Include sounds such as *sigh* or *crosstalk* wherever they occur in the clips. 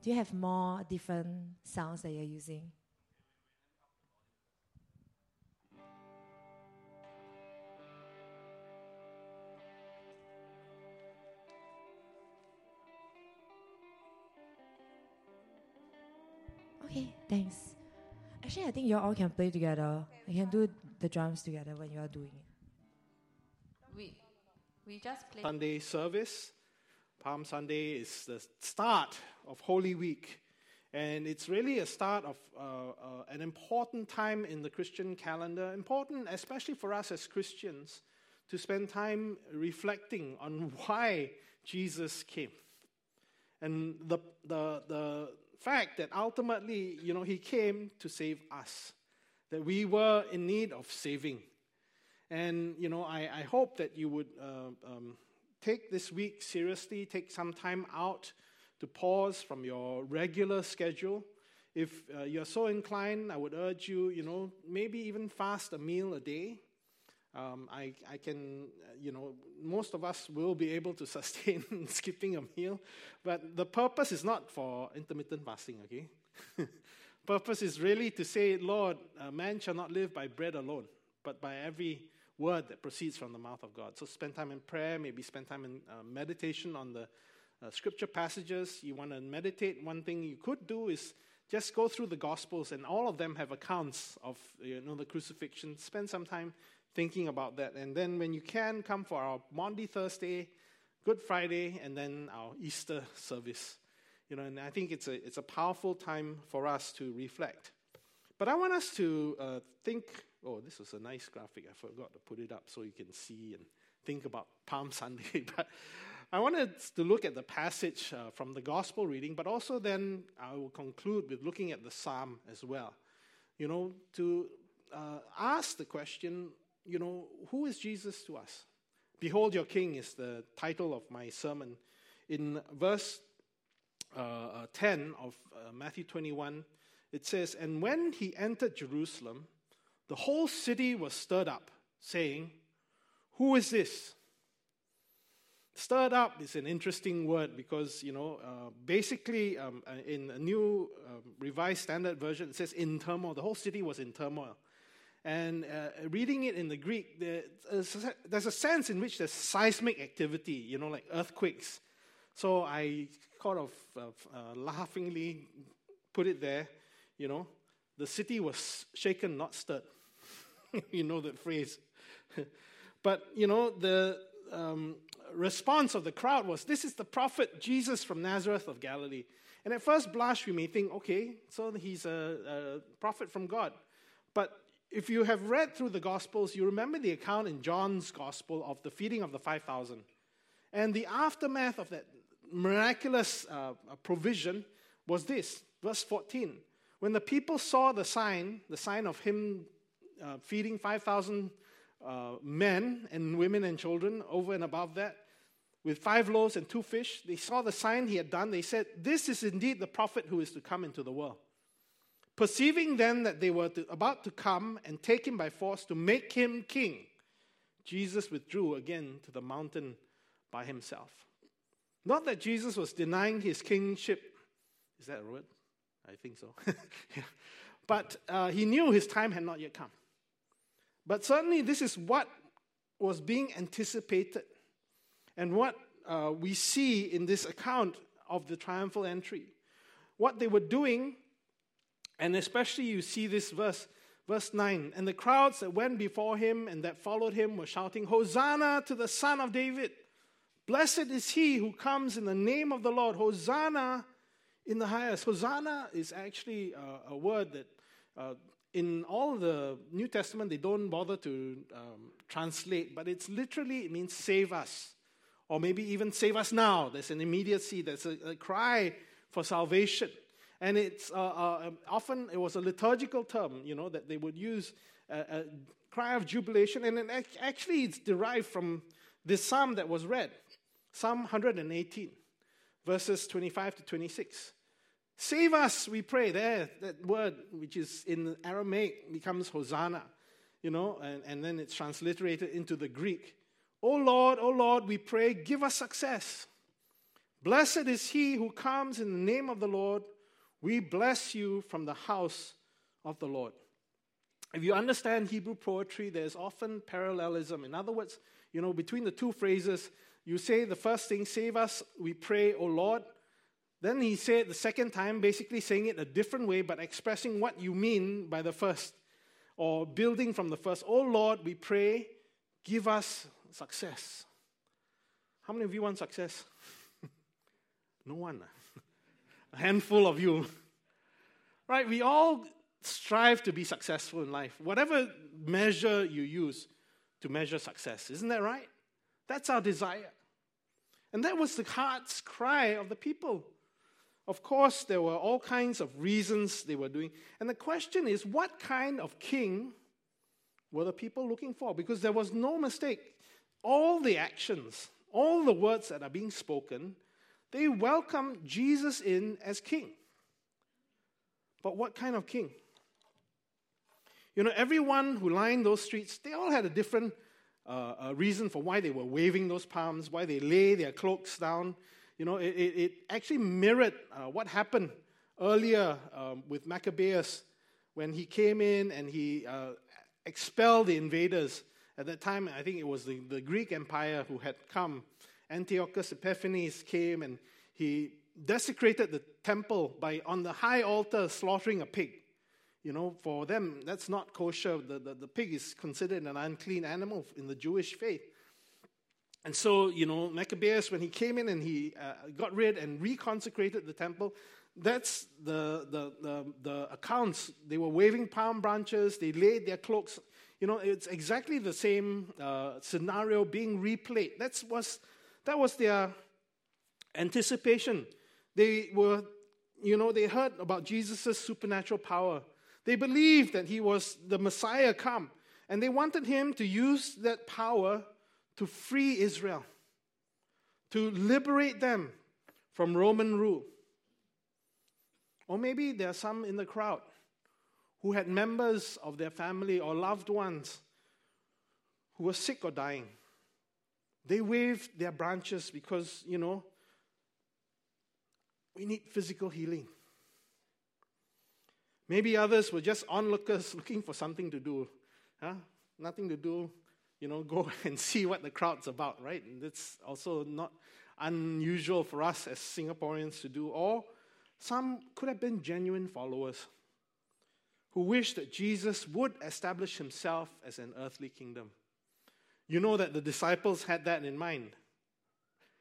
Do you have more different sounds that you're using? Okay, thanks. Actually, I think you all can play together. You can do the drums together when you are doing it. We, we just play. Sunday service. Palm Sunday is the start of Holy Week. And it's really a start of uh, uh, an important time in the Christian calendar, important especially for us as Christians to spend time reflecting on why Jesus came. And the, the, the fact that ultimately, you know, he came to save us, that we were in need of saving. And, you know, I, I hope that you would uh, um, take this week seriously, take some time out to pause from your regular schedule. If uh, you're so inclined, I would urge you, you know, maybe even fast a meal a day. Um, I, I can, uh, you know, most of us will be able to *laughs* sustain skipping a meal, but the purpose is not for intermittent fasting, okay? *laughs* purpose is really to say, Lord, man shall not live by bread alone, but by every word that proceeds from the mouth of God. So spend time in prayer, maybe spend time in uh, meditation on the uh, scripture passages. You want to meditate. One thing you could do is just go through the Gospels, and all of them have accounts of you know the crucifixion. Spend some time thinking about that, and then when you can, come for our Maundy Thursday, Good Friday, and then our Easter service. You know, and I think it's a it's a powerful time for us to reflect. But I want us to uh, think Oh, this was a nice graphic. I forgot to put it up so you can see and think about Palm Sunday. *laughs* but I wanted to look at the passage uh, from the gospel reading, but also then I will conclude with looking at the psalm as well. You know, to uh, ask the question, you know, who is Jesus to us? Behold, your king is the title of my sermon. In verse uh, uh 10 of uh, Matthew 21, it says, And when he entered Jerusalem, the whole city was stirred up, saying, Who is this? Stirred up is an interesting word because, you know, uh, basically um, uh, in a new um, revised standard version, it says in turmoil. The whole city was in turmoil. And uh, reading it in the Greek, there's a sense in which there's seismic activity, you know, like earthquakes. So I kind of uh, laughingly put it there, you know, the city was shaken, not stirred. *laughs* you know that phrase. *laughs* but, you know, the um, response of the crowd was this is the prophet Jesus from Nazareth of Galilee. And at first blush, we may think, okay, so he's a, a prophet from God. But if you have read through the Gospels, you remember the account in John's Gospel of the feeding of the 5,000. And the aftermath of that miraculous uh, provision was this verse 14. When the people saw the sign, the sign of him uh, feeding 5,000 uh, men and women and children over and above that with five loaves and two fish. They saw the sign he had done. They said, This is indeed the prophet who is to come into the world. Perceiving then that they were to, about to come and take him by force to make him king, Jesus withdrew again to the mountain by himself. Not that Jesus was denying his kingship. Is that a word? I think so. *laughs* yeah. But uh, he knew his time had not yet come. But certainly, this is what was being anticipated and what uh, we see in this account of the triumphal entry. What they were doing, and especially you see this verse, verse 9 and the crowds that went before him and that followed him were shouting, Hosanna to the Son of David! Blessed is he who comes in the name of the Lord. Hosanna in the highest. Hosanna is actually a, word that uh, in all the New Testament, they don't bother to um, translate, but it's literally, it means save us. Or maybe even save us now. There's an immediacy, there's a, a cry for salvation. And it's uh, uh, um, often, it was a liturgical term, you know, that they would use a, a cry of jubilation. And it, actually, it's derived from this psalm that was read Psalm 118, verses 25 to 26. Save us, we pray. There, that word, which is in Aramaic, becomes Hosanna, you know, and, and then it's transliterated into the Greek. Oh Lord, oh Lord, we pray, give us success. Blessed is he who comes in the name of the Lord. We bless you from the house of the Lord. If you understand Hebrew poetry, there's often parallelism. In other words, you know, between the two phrases, you say the first thing, save us, we pray, O Lord. Then he said the second time, basically saying it a different way, but expressing what you mean by the first, or building from the first. Oh Lord, we pray, give us success. How many of you want success? *laughs* no one. *laughs* a handful of you. Right? We all strive to be successful in life, whatever measure you use to measure success. Isn't that right? That's our desire. And that was the heart's cry of the people. Of course, there were all kinds of reasons they were doing. And the question is what kind of king were the people looking for? Because there was no mistake. All the actions, all the words that are being spoken, they welcome Jesus in as king. But what kind of king? You know, everyone who lined those streets, they all had a different uh, uh, reason for why they were waving those palms, why they lay their cloaks down. You know, it, it, actually mirrored uh, what happened earlier um, with Maccabeus when he came in and he uh, expelled the invaders. At that time, I think it was the, the Greek Empire who had come. Antiochus Epiphanes came and he desecrated the temple by, on the high altar, slaughtering a pig. You know, for them, that's not kosher. The, the, the pig is considered an unclean animal in the Jewish faith. And so, you know, Maccabeus, when he came in and he uh, got rid and reconsecrated the temple, that's the, the, the, the, accounts. They were waving palm branches, they laid their cloaks. You know, it's exactly the same uh, scenario being replayed. That's was, that was their anticipation. They were, you know, they heard about Jesus' supernatural power. They believed that he was the Messiah come, and they wanted him to use that power to free Israel, to liberate them from Roman rule. Or maybe there are some in the crowd who had members of their family or loved ones who were sick or dying. They waved their branches because, you know, we need physical healing. Maybe others were just onlookers looking for something to do. Huh? Nothing to do, you know, go *laughs* and see what the crowd's about, right? And it's also not unusual for us as Singaporeans to do. Or some could have been genuine followers who wished that Jesus would establish himself as an earthly kingdom. You know that the disciples had that in mind.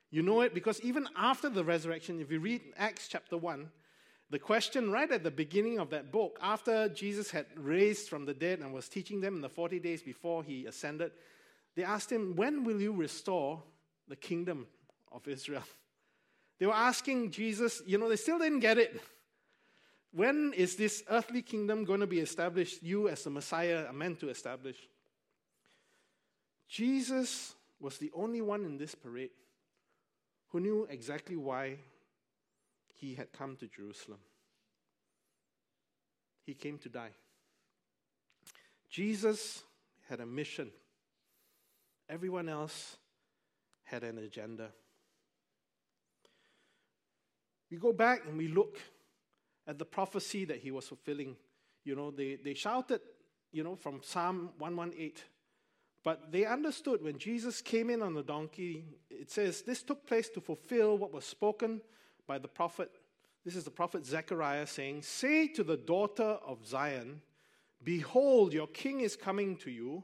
You know it because even after the resurrection, if you read Acts chapter 1, the question right at the beginning of that book, after Jesus had raised from the dead and was teaching them in the 40 days before he ascended, they asked him, When will you restore the kingdom of Israel? They were asking Jesus, you know, they still didn't get it. When is this earthly kingdom going to be established? You, as the Messiah, are meant to establish. Jesus was the only one in this parade who knew exactly why he had come to Jerusalem. He came to die. Jesus had a mission, everyone else had an agenda. We go back and we look at the prophecy that he was fulfilling. You know, they, they shouted, you know, from Psalm 118. But they understood when Jesus came in on the donkey, it says, this took place to fulfill what was spoken by the prophet. This is the prophet Zechariah saying, Say to the daughter of Zion, Behold, your king is coming to you,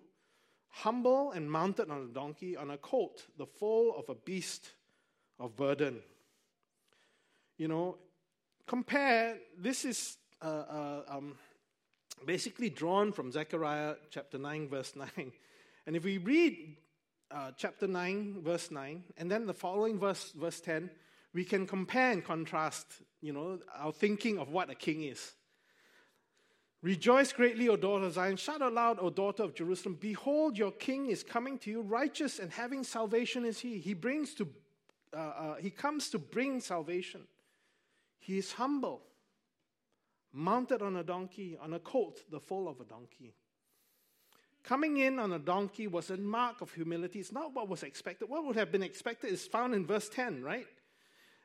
humble and mounted on a donkey, on a colt, the foal of a beast of burden. You know, compare, this is uh, uh, um, basically drawn from Zechariah chapter 9, verse *laughs* 9. And if we read uh, chapter 9, verse 9, and then the following verse, verse 10, we can compare and contrast, you know, our thinking of what a king is. Rejoice greatly, O daughter of Zion. Shout aloud, O daughter of Jerusalem. Behold, your king is coming to you. Righteous and having salvation is he. He brings to, uh, uh, he comes to bring salvation. He is humble, mounted on a donkey, on a colt, the foal of a donkey. Coming in on a donkey was a mark of humility. It's not what was expected. What would have been expected is found in verse 10, right?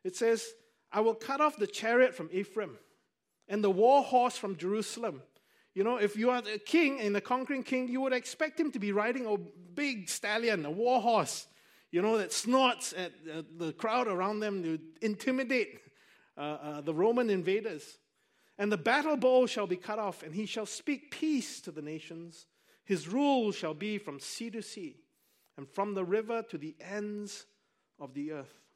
It says, I will cut off the chariot from Ephraim and the war horse from Jerusalem. You know, if you are a king and a conquering king, you would expect him to be riding a big stallion, a war horse, you know, that snorts at the crowd around them to intimidate uh, uh, the Roman invaders. And the battle bow shall be cut off, and he shall speak peace to the nations. His rule shall be from sea to sea, and from the river to the ends of the earth.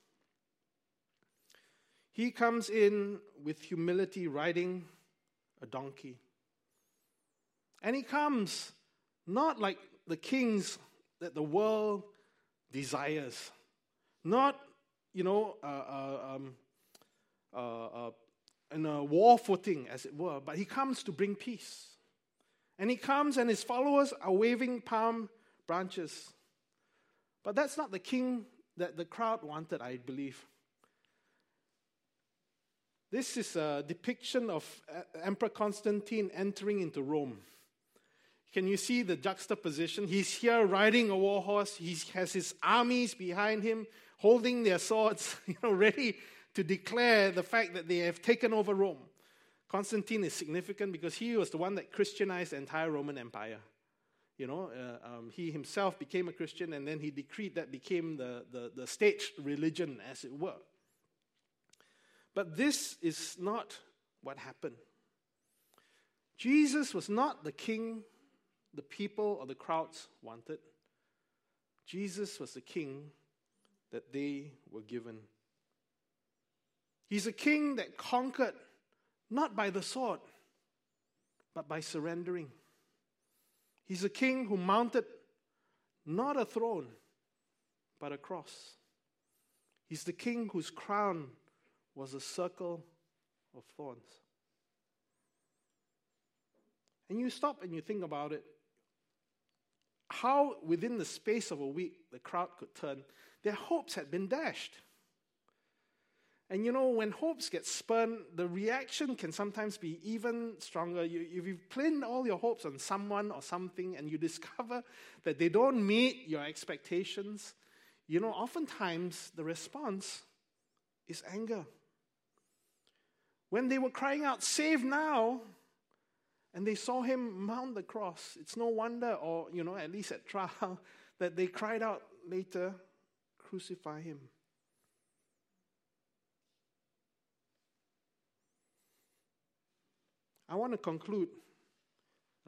He comes in with humility, riding a donkey. And he comes not like the kings that the world desires, not, you know, uh, uh, um, uh, uh in a war footing, as it were, but he comes to bring peace. And he comes, and his followers are waving palm branches. But that's not the king that the crowd wanted, I believe. This is a depiction of Emperor Constantine entering into Rome. Can you see the juxtaposition? He's here riding a war horse. He has his armies behind him, holding their swords, *laughs* you know, ready to declare the fact that they have taken over Rome. Constantine is significant because he was the one that Christianized the entire Roman Empire. You know, uh, um, he himself became a Christian and then he decreed that became the, the, the state religion, as it were. But this is not what happened. Jesus was not the king the people or the crowds wanted. Jesus was the king that they were given. He's a king that conquered not by the sword, but by surrendering. He's a king who mounted not a throne, but a cross. He's the king whose crown was a circle of thorns. And you stop and you think about it how within the space of a week the crowd could turn. Their hopes had been dashed. And you know, when hopes get spurned, the reaction can sometimes be even stronger. You, if you've pinned all your hopes on someone or something and you discover that they don't meet your expectations, you know, oftentimes the response is anger. When they were crying out, Save now, and they saw him mount the cross, it's no wonder, or, you know, at least at trial, *laughs* that they cried out later, Crucify him. I want to conclude.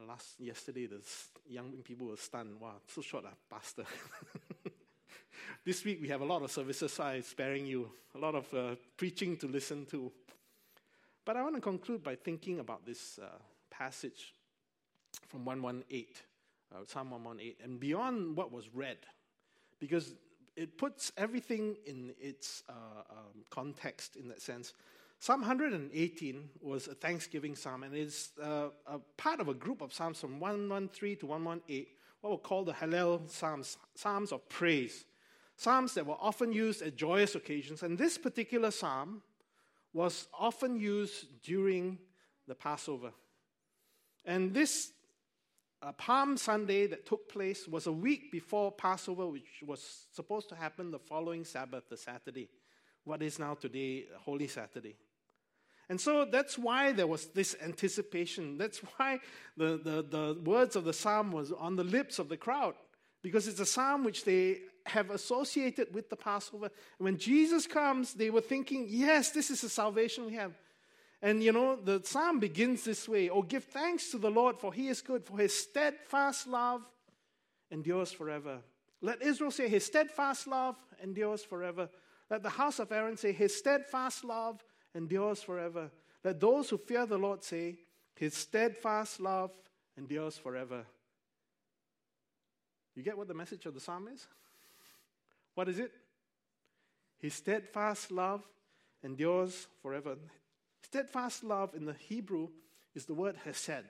Last yesterday, the young people were stunned. Wow, so short, ah, pastor. *laughs* this week we have a lot of services, so I'm sparing you a lot of uh, preaching to listen to. But I want to conclude by thinking about this uh, passage from 118, uh, Psalm 118, and beyond what was read, because it puts everything in its uh, um, context in that sense. Psalm 118 was a thanksgiving psalm, and it's uh, a part of a group of psalms from 113 to 118, what we call the Hallel psalms, psalms of praise, psalms that were often used at joyous occasions. And this particular psalm was often used during the Passover. And this uh, Palm Sunday that took place was a week before Passover, which was supposed to happen the following Sabbath, the Saturday, what is now today Holy Saturday. And so that's why there was this anticipation. That's why the, the, the words of the psalm was on the lips of the crowd, because it's a psalm which they have associated with the Passover. When Jesus comes, they were thinking, yes, this is the salvation we have. And you know, the psalm begins this way Oh, give thanks to the Lord, for he is good, for his steadfast love endures forever. Let Israel say, His steadfast love endures forever. Let the house of Aaron say, His steadfast love endures forever. Let those who fear the Lord say, His steadfast love endures forever. You get what the message of the psalm is? What is it? His steadfast love endures forever. Steadfast love in the Hebrew is the word hesed.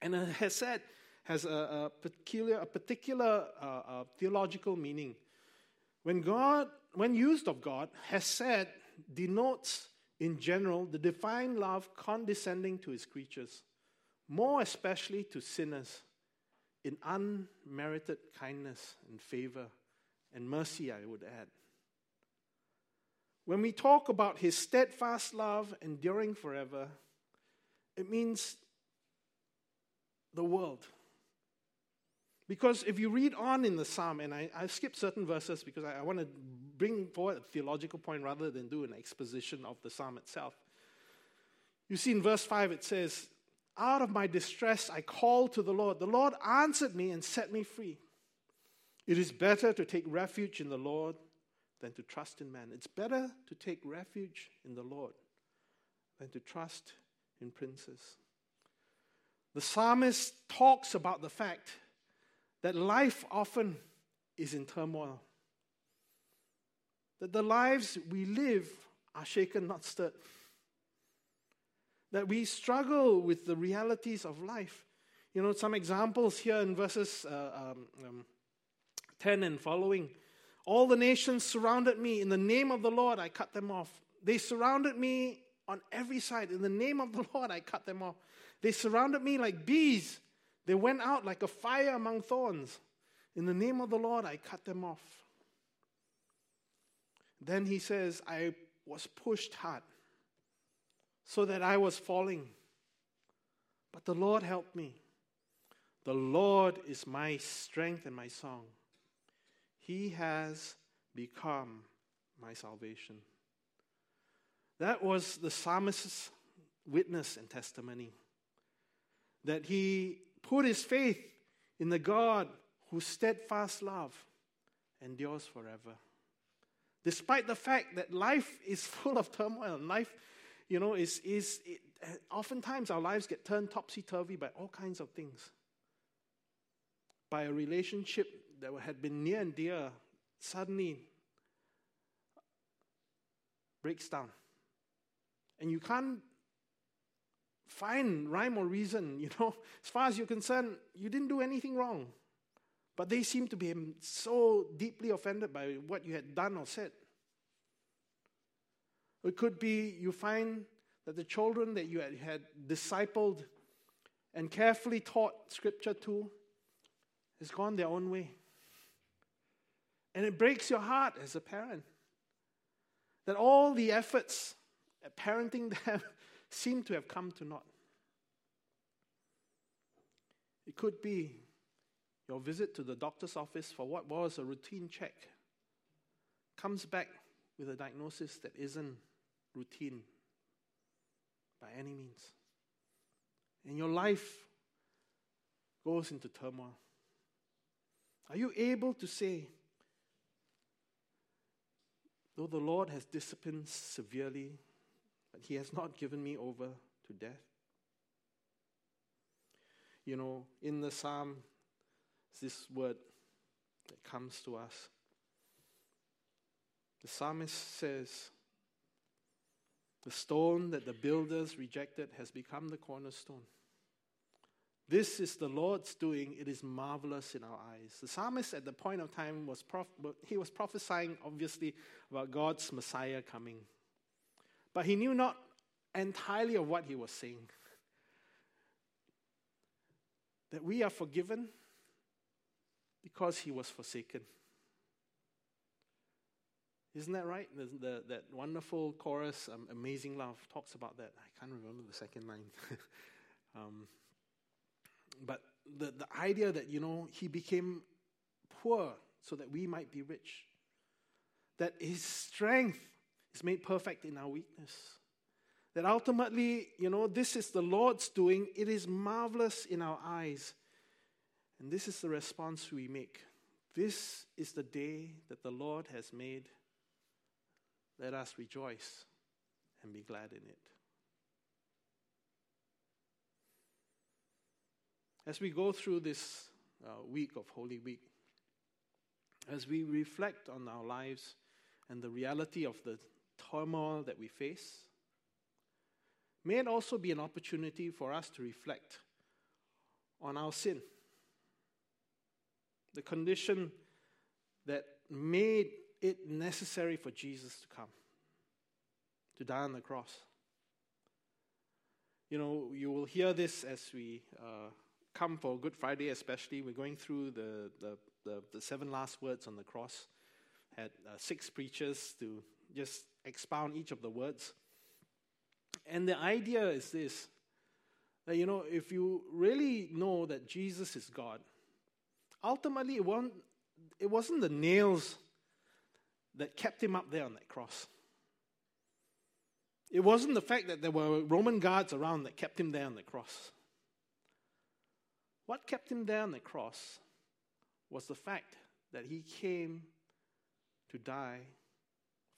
And a hesed has a, a peculiar, a particular uh, uh, theological meaning. When God, when used of God, hesed denotes, in general, the divine love condescending to his creatures, more especially to sinners, in unmerited kindness and favor and mercy, I would add. When we talk about his steadfast love enduring forever, it means the world. Because if you read on in the psalm, and I, I skip certain verses because I, I want to bring forward a theological point rather than do an exposition of the psalm itself. You see in verse 5, it says, Out of my distress I called to the Lord. The Lord answered me and set me free. It is better to take refuge in the Lord than to trust in man. It's better to take refuge in the Lord than to trust in princes. The psalmist talks about the fact that life often is in turmoil, that the lives we live are shaken, not stirred, that we struggle with the realities of life. You know, some examples here in verses uh, um, um, 10 and following. All the nations surrounded me. In the name of the Lord, I cut them off. They surrounded me on every side. In the name of the *laughs* Lord, I cut them off. They surrounded me like bees. They went out like a fire among thorns. In the name of the Lord, I cut them off. Then he says, I was pushed hard so that I was falling. But the Lord helped me. The Lord is my strength and my song. He has become my salvation. That was the psalmist's witness and testimony that he put his faith in the God whose steadfast love endures forever. Despite the fact that life is *laughs* full of turmoil, life, you know, is, is it, oftentimes our lives get turned topsy turvy by all kinds of things. By a relationship that had been near and dear suddenly breaks down. And you can't find rhyme or reason, you know. *laughs* As far as you're concerned, you didn't do anything wrong. But they seem to be so deeply offended by what you had done or said. It could be you find that the children that you had, had discipled and carefully taught scripture to has gone their own way. And it breaks your heart as a parent that all the efforts at parenting *laughs* them seem to have come to naught. It could be your visit to the doctor's office for what was a routine check comes back with a diagnosis that isn't routine by any means. And your life goes into turmoil. Are you able to say, though the Lord has disciplined severely but he has not given me over to death. You know, in the psalm, this word that comes to us. The psalmist says, The stone that the builders rejected has become the cornerstone. This is the Lord's doing. It is marvelous in our eyes. The psalmist at the point of time was prof- he was prophesying obviously about God's Messiah coming. But he knew not entirely of what he was saying. That we are forgiven because he was forsaken. Isn't that right? The, the, that wonderful chorus, um, Amazing Love, talks about that. I can't remember the second line. *laughs* um, but the, the idea that, you know, he became poor so that we might be rich. That his strength is made perfect in our weakness. That ultimately, you know, this is the Lord's doing. It is marvelous in our eyes. And this is the response we make. This is the day that the Lord has made. Let us rejoice and be glad in it. As we go through this uh, week of Holy Week, as we reflect on our lives and the reality of the turmoil that we face, may it also be an opportunity for us to reflect on our sin. The condition that made it necessary for Jesus to come, to die on the cross. You know, you will hear this as we uh, come for Good Friday, especially. We're going through the, the, the, the seven last words on the cross. Had uh, six preachers to just expound each of the words. And the idea is this that, you know, if you really know that Jesus is God, ultimately it wasn't, it wasn't the nails that kept him up there on that cross. It wasn't the fact that there were Roman guards around that kept him there on the cross. What kept him there on the cross was the fact that he came to die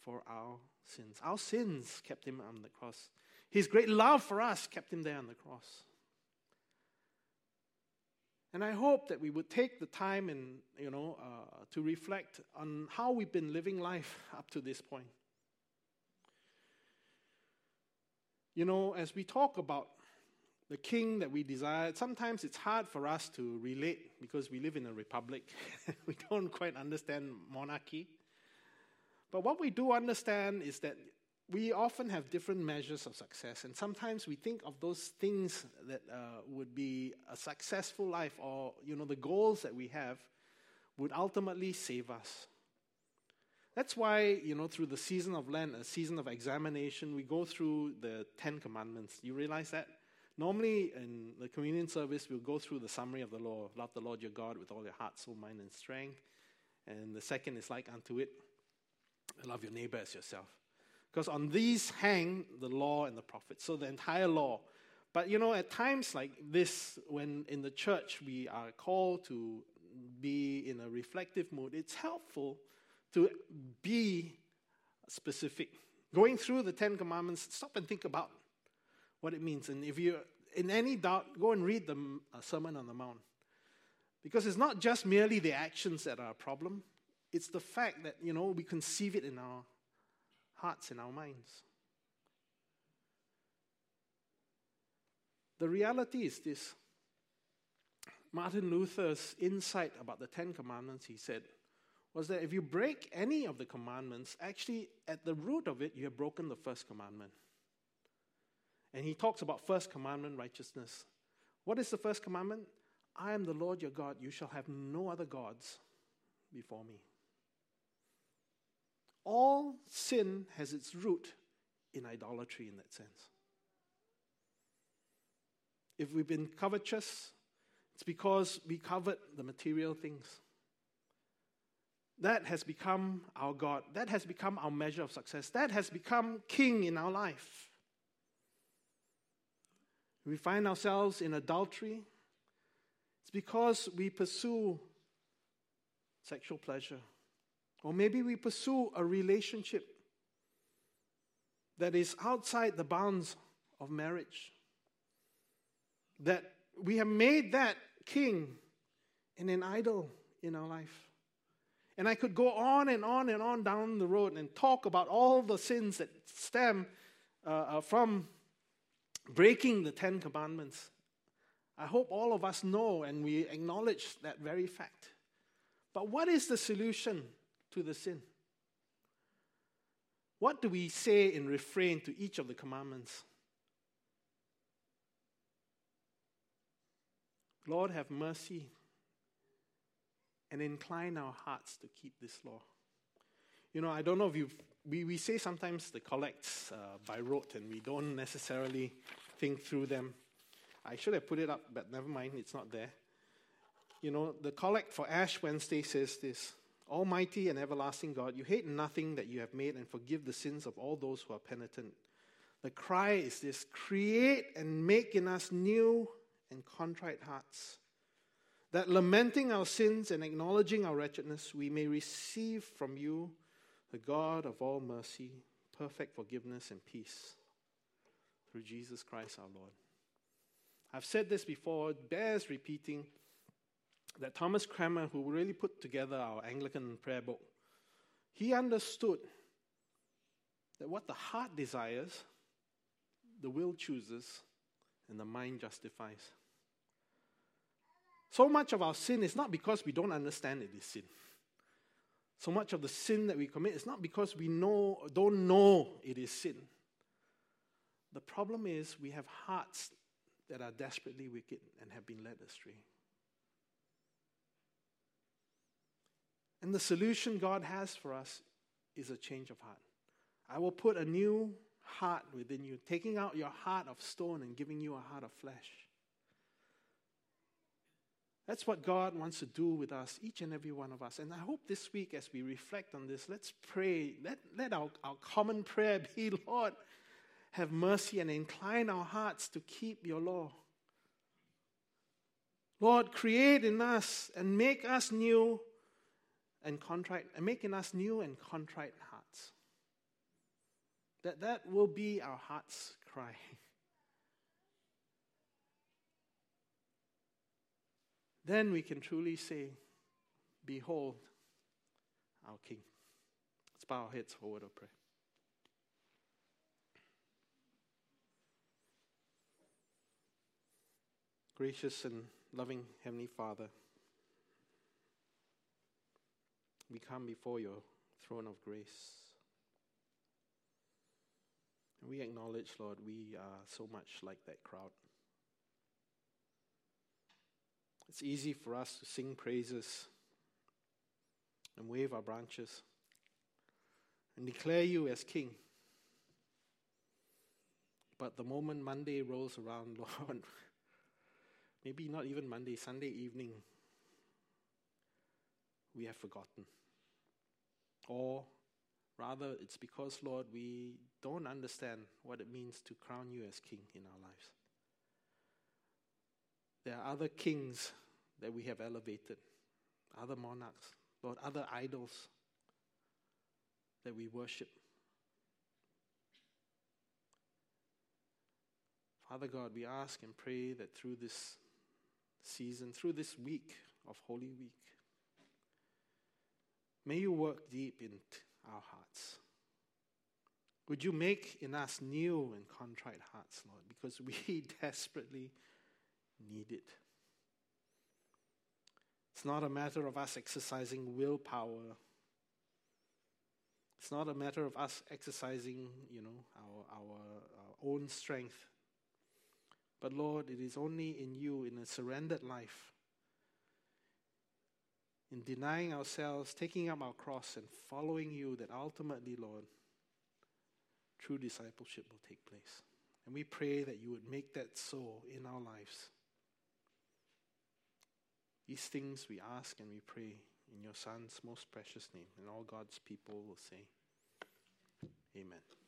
for our sins. Our sins kept him on the cross. His great love for us kept him there on the cross. And I hope that we would take the time and, you know, uh, to reflect on how we've been living life up to this point. You know, as we talk about the king that we desire, sometimes it's hard for us to relate because we live in a republic. *laughs* we don't quite understand monarchy. But what we do understand is that we often have different measures of success, and sometimes we think of those things that uh, would be a successful life, or you know, the goals that we have, would ultimately save us. That's why you know, through the season of Lent, a season of examination, we go through the Ten Commandments. You realize that? Normally, in the communion service, we'll go through the summary of the law: love the Lord your God with all your heart, soul, mind, and strength. And the second is like unto it: love your neighbor as yourself. Because on these hang the law and the prophets. So the entire law. But you know, at times like this, when in the church we are called to be in a reflective mood, it's helpful to be specific. Going through the Ten Commandments, stop and think about what it means. And if you're in any doubt, go and read the uh, Sermon on the Mount. Because it's not just merely the actions that are a problem, it's the fact that, you know, we conceive it in our hearts in our minds. The reality is this Martin Luther's insight about the Ten Commandments, he said, was that if you break any of the commandments, actually, at the root of it, you have broken the first commandment. And he talks about first commandment righteousness. What is the first commandment? I am the Lord your God. You shall have no other gods before me. All sin has its root in idolatry in that sense. If we've been covetous, it's because we covet the material things. That has become our God. That has become our measure of success. That has become king in our life. We find ourselves in adultery. It's because we pursue sexual pleasure. Or maybe we pursue a relationship that is outside the bounds of marriage. That we have made that king and an idol in our life. And I could go on and on and on down the road and talk about all the sins that stem uh, uh, from breaking the Ten Commandments. I hope all of us know and we acknowledge that very fact. But what is the solution to the sin? What do we say in refrain to each of the commandments? Lord, have mercy and incline our hearts to keep this law. You know, I don't know if you we, we say sometimes the collects uh, by rote and we don't necessarily think through them. I should have put it up, but never mind, it's not there. You know, the collect for Ash Wednesday says this Almighty and everlasting God, you hate nothing that you have made and forgive the sins of all those who are penitent. The cry is this create and make in us new and contrite hearts, that lamenting our sins and acknowledging our wretchedness, we may receive from you, the God of all mercy, perfect forgiveness and peace through Jesus Christ our Lord. I've said this before, it bears repeating that Thomas Cranmer, who really put together our Anglican prayer book, he understood that what the heart desires, the will chooses, and the mind justifies. So much of our sin is not because we don't understand it is sin. So much of the sin that we commit is not because we know don't know it is sin. The problem is we have hearts that are desperately wicked and have been led astray. And the solution God has for us is a change of heart. I will put a new heart within you, taking out your heart of stone and giving you a heart of flesh. That's what God wants to do with us, each and every one of us. And I hope this week, as we reflect on this, let's pray. Let, let our, our common prayer be *laughs* Lord, have mercy and incline our hearts to keep your law. Lord, create in us and make us new and contrite, and make in us new and contrite hearts. That that will be our heart's cry. *laughs* then we can truly say, Behold our King. Let's bow our heads for a word of prayer. Gracious and loving Heavenly Father, we come before your throne of grace. And we acknowledge, Lord, we are so much like that crowd. It's easy for us to sing praises and wave our branches and declare you as King. But the moment Monday rolls around, *laughs* Lord, maybe not even Monday, Sunday evening, we have forgotten. Or rather, it's because, Lord, we don't understand what it means to crown you as King in our lives. There are other kings that we have elevated, other monarchs, Lord, other idols that we worship. Father God, we ask and pray that through this season, through this week of Holy Week, may you work deep in our hearts. Would you make in us new and contrite hearts, Lord, because we *laughs* desperately need it. It's not a matter of us exercising willpower. It's not a matter of us exercising, you know, our, our, our own strength. But Lord, it is only in you, in a surrendered life, in denying ourselves, taking up our cross, and following you, that ultimately, Lord, true discipleship will take place. And we pray that you would make that so in our lives. These things we ask and we pray in your Son's most precious name. And all God's people will say, Amen.